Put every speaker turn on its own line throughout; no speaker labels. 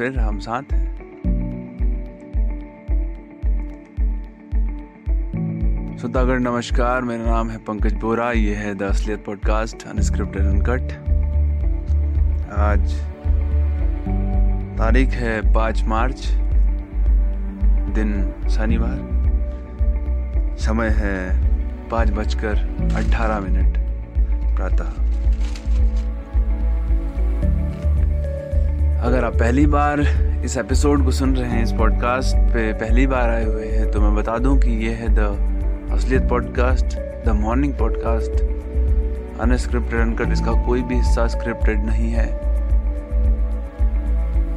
फिर हम साथ हैं। सुतागढ़ नमस्कार। मेरा नाम है पंकज बोरा। ये है द असलियत पॉडकास्ट, अनस्क्रिप्टेड अनकट आज तारीख है पाँच मार्च। दिन शनिवार। समय है पाँच बजकर अट्ठारह मिनट। प्रातः। अगर आप पहली बार इस एपिसोड को सुन रहे हैं, इस पॉडकास्ट पे पहली बार आए हुए हैं तो मैं बता दूँ कि ये है द असलियत podcast the morning podcast unscripted uncut इसका कोई भी हिस्सा स्क्रिप्टेड नहीं है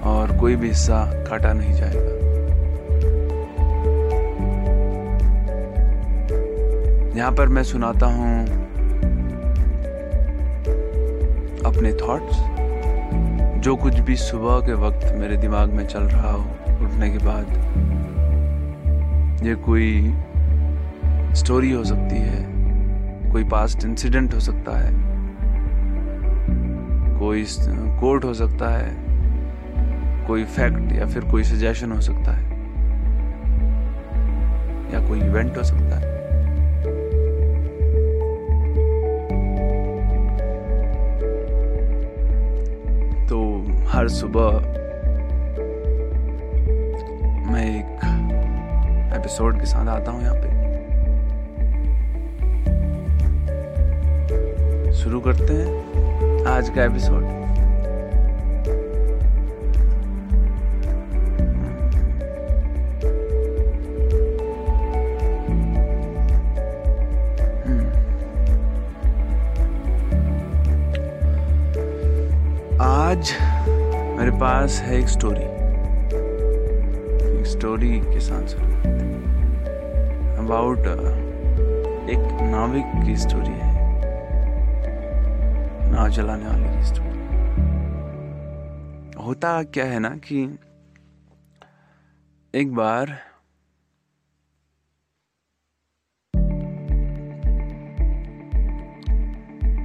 और कोई भी हिस्सा काटा नहीं जाएगा। यहाँ पर मैं सुनाता हूँ अपने थॉट्स जो कुछ भी सुबह के वक्त मेरे दिमाग में चल रहा हो, उठने के बाद ये कोई स्टोरी हो सकती है, कोई पास्ट इंसिडेंट हो सकता है, कोई कोर्ट हो सकता है, कोई फैक्ट या फिर कोई सजेशन हो सकता है, या कोई इवेंट हो सकता है। हर सुबह मैं एक एपिसोड के साथ आता हूँ यहाँ पे शुरू करते हैं आज का एपिसोड हम्म। आज पास है एक स्टोरी एक स्टोरी के साथ शुरू अबाउट एक नाविक की स्टोरी है। नाव चलाने वाले की स्टोरी होता क्या है ना कि एक बार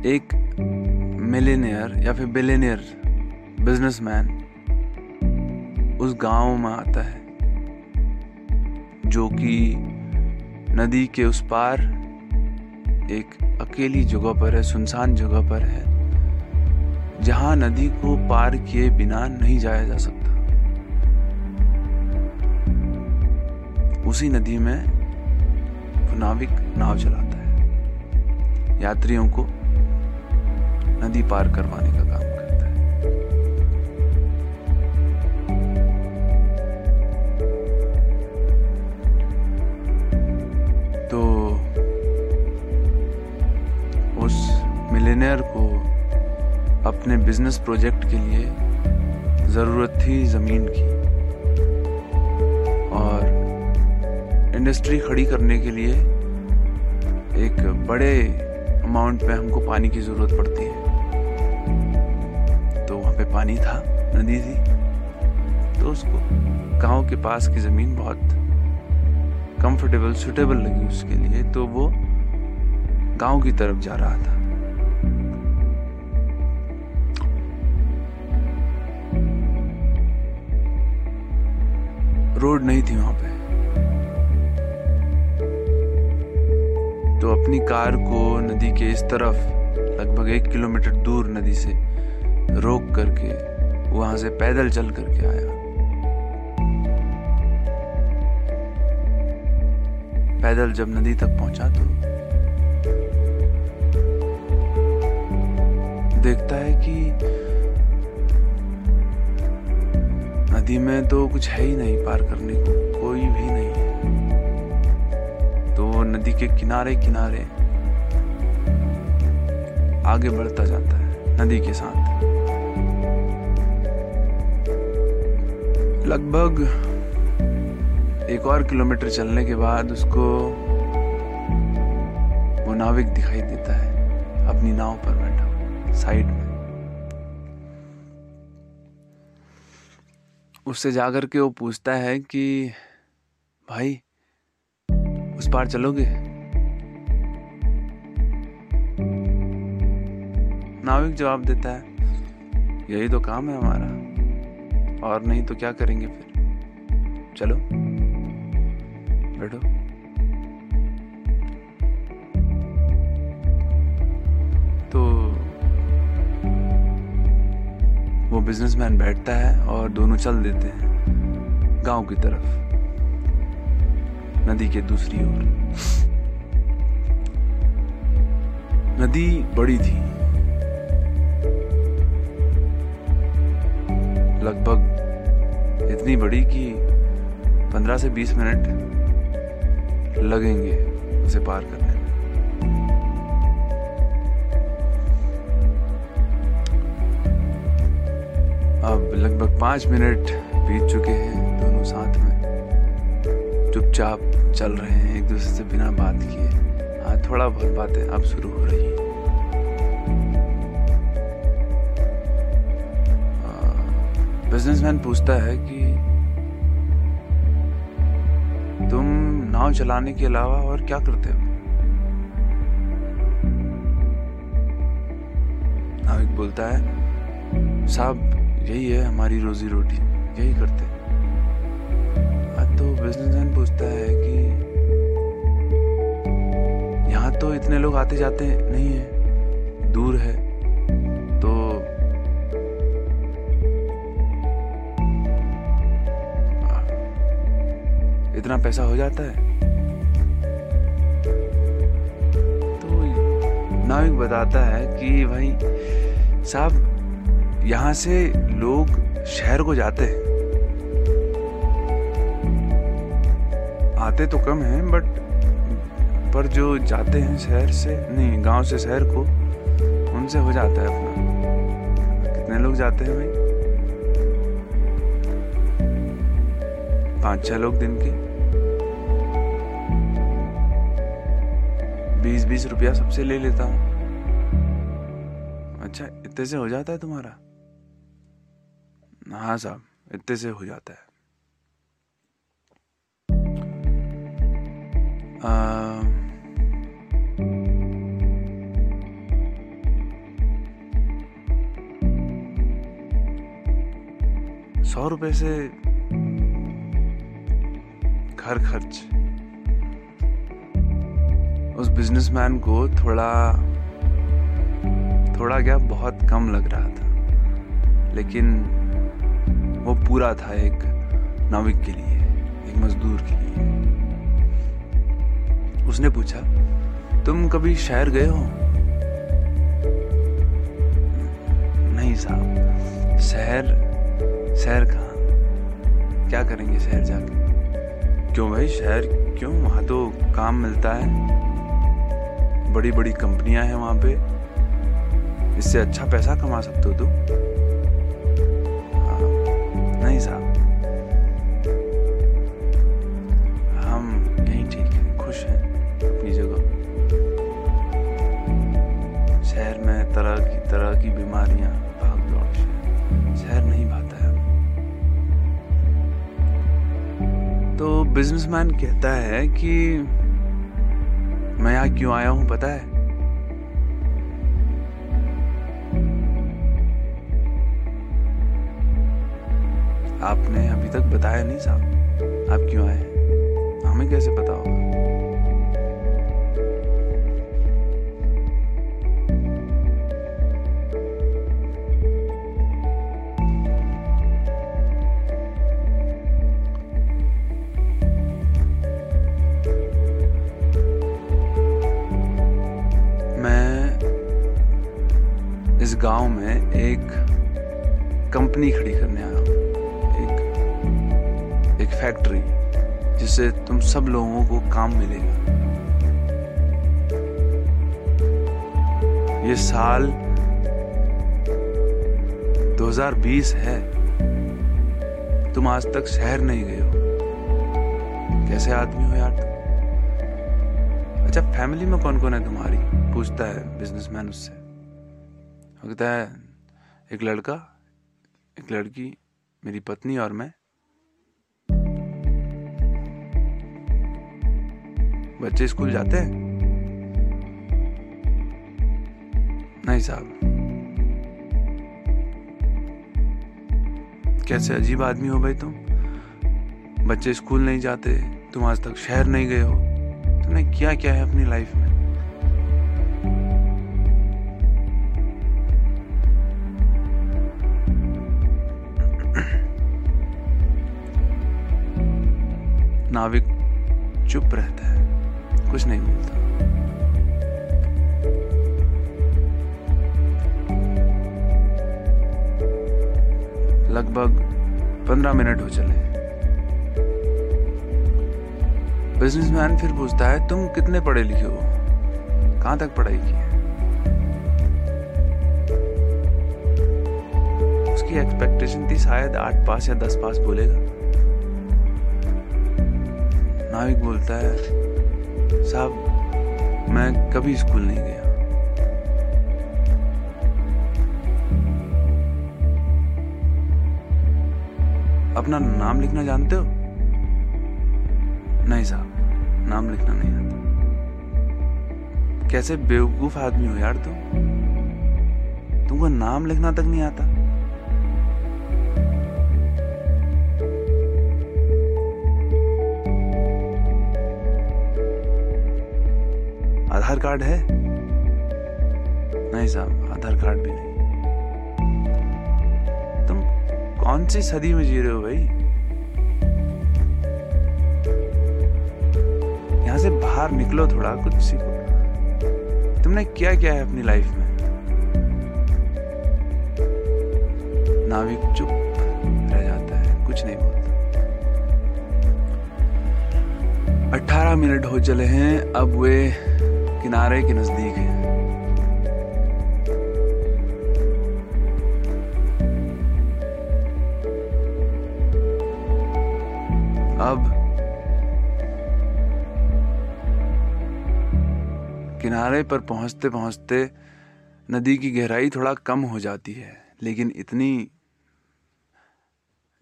एक मिलेनियर या फिर बिलेनियर बिजनेसमैन उस गाँव में आता है, जो कि नदी के उस पार एक अकेली जगह पर है, सुनसान जगह पर है, जहाँ नदी को पार किए बिना नहीं जाया जा सकता। उसी नदी में नाविक नाव चलाता है, यात्रियों को नदी पार करवाने का मिलेनियर को अपने बिज़नेस प्रोजेक्ट के लिए ज़रूरत थी ज़मीन की। और इंडस्ट्री खड़ी करने के लिए एक बड़े अमाउंट में हमको पानी की ज़रूरत पड़ती है। तो वहाँ पे पानी था, नदी थी। तो उसको गाँव के पास की ज़मीन बहुत कंफर्टेबल सुटेबल लगी उसके लिए। तो वो गाँव की तरफ़ जा रहा था। रोड नहीं थी वहाँ पे। तो अपनी कार को नदी के इस तरफ़, लगभग एक किलोमीटर दूर नदी से रोक करके, वहाँ से पैदल चल करके आया। पैदल जब नदी तक पहुँचा तो देखता है कि नदी में तो कुछ है ही नहीं पार करने को, कोई भी नहीं है। तो नदी के किनारे किनारे आगे बढ़ता जाता है, नदी के साथ। लगभग एक और किलोमीटर चलने के बाद उसको वो नाविक दिखाई देता है, अपनी नाव पर बैठा, साइड में। उससे जा कर के वो पूछता है कि, भाई, उस पार चलोगे? नाविक जवाब देता है, यही तो काम है हमारा, और नहीं तो क्या करेंगे फिर? चलो, बैठो। बिजनेसमैन बैठता है और दोनों चल देते हैं, गाँव की तरफ़, नदी के दूसरी ओर। नदी बड़ी थी। लगभग इतनी बड़ी कि 15 से 20 मिनट लगेंगे उसे पार करने। लगभग पाँच मिनट बीत चुके हैं दोनों साथ में। चुपचाप चल रहे हैं, एक दूसरे से बिना बात किए। हाँ थोड़ा बहुत बातें अब शुरू हो रही है। बिजनेसमैन पूछता है कि तुम नाव चलाने के अलावा और क्या करते हो? नाविक बोलता है, साहब यही है हमारी रोजी रोटी। यही करते हाँ। तो बिजनेसमैन पूछता है कि यहाँ तो इतने लोग आते जाते नहीं है, दूर है तो इतना पैसा हो जाता है? तो नाविक बताता है कि भाई साहब यहाँ से लोग शहर को जाते हैं। आते तो कम हैं बट पर जो जाते हैं शहर से, नहीं, गाँव से, शहर को, उनसे हो जाता है अपना। कितने लोग जाते हैं भाई? पाँच छह लोग दिन के। बीस बीस रुपया सबसे ले लेता हूँ। अच्छा इतने से हो जाता है तुम्हारा? हाँ साहब इतने से हो जाता है। आ, सौ रुपए से घर खर्च। उस बिजनेसमैन को थोड़ा थोड़ा क्या बहुत कम लग रहा था। लेकिन वो पूरा था एक नाविक के लिए, एक मजदूर के लिए। उसने पूछा, तुम कभी शहर गए हो? नहीं साहब, शहर शहर कहाँ? क्या करेंगे शहर जाके? क्यों भाई, शहर क्यों? वहाँ तो काम मिलता है। बड़ी बड़ी कंपनियाँ हैं वहाँ पे। इससे अच्छा पैसा कमा सकते हो तुम। बीमारियाँ, भाग दौड़। शहर नहीं भाता है। तो बिजनेसमैन कहता है कि, मैं यहाँ क्यों आया हूँ, पता है? आपने अभी तक बताया नहीं साहब, आप क्यों आए हमें कैसे पता होगा? एक कंपनी खड़ी करने आया हूँ। एक एक फैक्ट्री जिससे तुम सब लोगों को काम मिलेगा। ये साल 2020 है। तुम आज तक शहर नहीं गए हो। कैसे आदमी हो यार तुम? अच्छा फैमिली में कौन कौन है तुम्हारी? पूछता है बिजनेसमैन उससे। लगता है एक लड़का, एक लड़की, मेरी पत्नी और मैं। बच्चे स्कूल जाते हैं। नहीं साहब। कैसे अजीब आदमी हो भाई तुम? बच्चे स्कूल नहीं जाते, तुम आज तक शहर नहीं गए हो। तुमने क्या क्या है अपनी लाइफ में? नाविक चुप रहता है। कुछ नहीं बोलता। लगभग पंद्रह मिनट हो चले। बिजनेसमैन फिर पूछता है, तुम कितने पढ़े लिखे हो? कहाँ तक पढ़ाई की है? उसकी एक्सपेक्टेशन थी शायद आठ पास या दस पास बोलेगा। नाविक बोलता है। साहब, मैं कभी स्कूल नहीं गया। अपना नाम लिखना जानते हो? नहीं साहब, नाम लिखना नहीं आता। कैसे बेवकूफ़ आदमी हो यार तुम? तुमको नाम लिखना तक नहीं आता। आधार कार्ड है? नहीं साहब, आधार कार्ड भी नहीं। तुम कौन सी सदी में जी रहे हो भाई? यहाँ से बाहर निकलो थोड़ा, कुछ सीखो। तुमने क्या क्या है अपनी लाइफ में? नाविक चुप रह जाता है, कुछ नहीं बोलता। अठारह मिनट हो चले हैं, अब वे किनारे के नज़दीक है। अब किनारे पर पहुँचते पहुँचते नदी की गहराई थोड़ा कम हो जाती है, लेकिन इतनी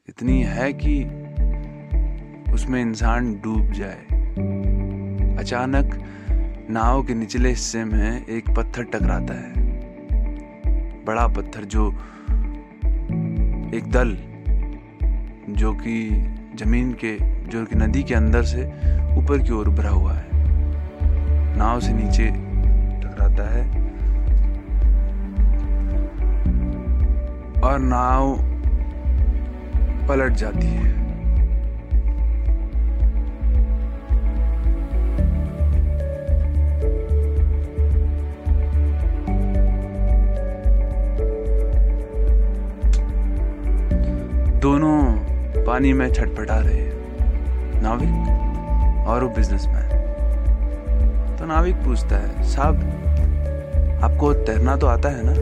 इतनी है कि उसमें इंसान डूब जाए। अचानक नाव के निचले हिस्से में एक पत्थर टकराता है। बड़ा पत्थर जो एक दल, जो कि ज़मीन के, जो कि नदी के अंदर से ऊपर की ओर भरा हुआ है। नाव से नीचे टकराता है। और नाव पलट जाती है। दोनों पानी में छटपटा रहे हैं। नाविक और वो बिजनेसमैन। तो नाविक पूछता है, साहब, आपको तैरना तो आता है ना?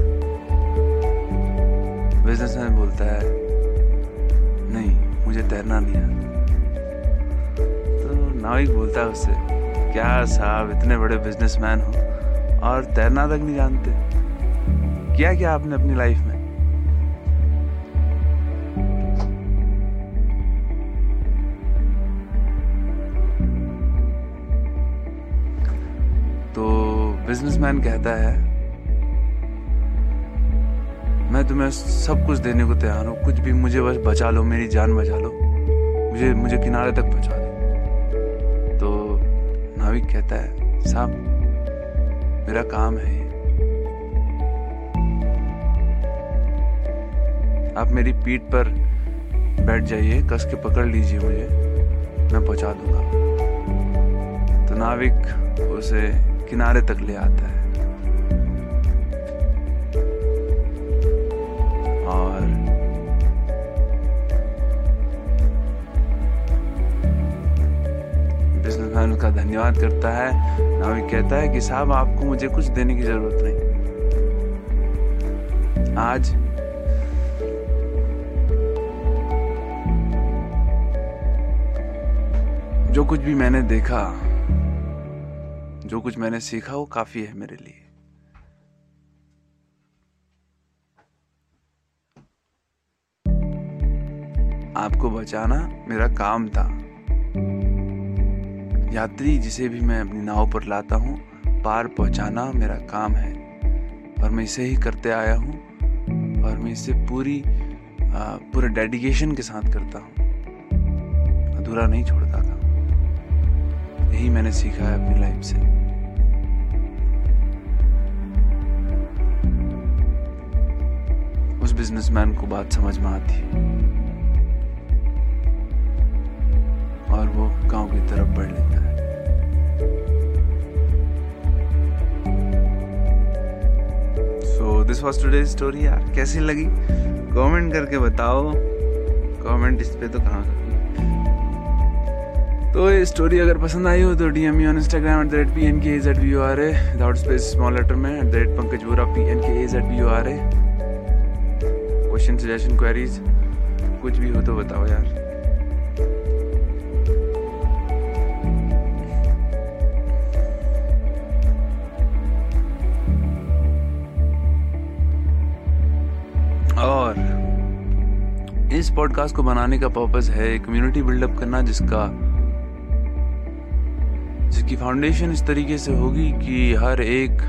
बिजनेसमैन बोलता है, नहीं, मुझे तैरना नहीं आता। तो नाविक बोलता है उससे, क्या साहब, इतने बड़े बिजनेसमैन हो और तैरना तक नहीं जानते? क्या क्या आपने अपनी लाइफ में? बिजनेसमैन कहता है, मैं तुम्हें सब कुछ देने को तैयार हूँ। कुछ भी मुझे बस बचा लो, मेरी जान बचा लो। मुझे मुझे किनारे तक पहुँचा दो। तो नाविक कहता है, साहब, मेरा काम है आप मेरी पीठ पर बैठ जाइए, कस के पकड़ लीजिए मुझे। मैं पहुँचा दूँगा। तो नाविक उसे किनारे तक ले आता है। और बिजनेसमैन उसका धन्यवाद करता है। नाविक कहता है कि साहब, आपको मुझे कुछ देने की ज़रूरत नहीं। आज जो कुछ भी मैंने देखा जो कुछ मैंने सीखा वो काफ़ी है मेरे लिए। आपको बचाना मेरा काम था। यात्री जिसे भी मैं अपनी नाव पर लाता हूँ, पार पहुंचाना मेरा काम है। और मैं इसे ही करते आया हूँ और मैं इसे पूरी पूरे डेडिकेशन के साथ करता हूँ। अधूरा नहीं छोड़ता था यही मैंने सीखा है अपनी लाइफ से। बिजनेसमैन को बात समझ में आती। है और वो गाँव की तरफ़ बढ़ लेता है। So this was today story यार। कैसी लगी? कमेंट करके बताओ। कमेंट इस पे तो कहाँ तो ये स्टोरी अगर पसंद आई हो तो D M on Instagram at the rate P N K H eight V R A without space small letter में at the rate Pankaj Vora P N K H eight V R A question suggestion queries कुछ भी हो तो बताओ यार। और इस podcast को बनाने का पर्पस है कम्युनिटी बिल्डअप करना जिसका, जिसकी फाउंडेशन इस तरीके से होगी कि हर एक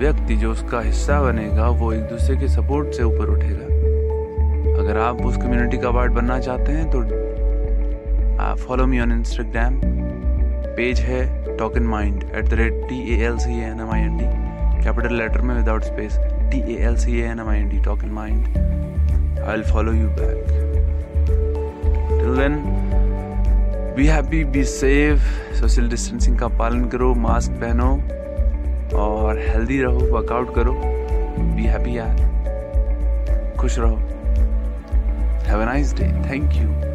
व्यक्ति जो उसका हिस्सा बनेगा, वो एक दूसरे के सपोर्ट से ऊपर उठेगा। अगर आप उस कम्युनिटी का पार्ट बनना चाहते हैं तो follow me on Instagram page है talk in mind at the rate T A L C N M I N D capital letter में without space T A L C N M I N D talk in mind I will follow you back till then be happy be safe social distancing का पालन करो mask पहनो. और healthy रहो workout करो be happy यार, खुश रहो। Have a nice day thank you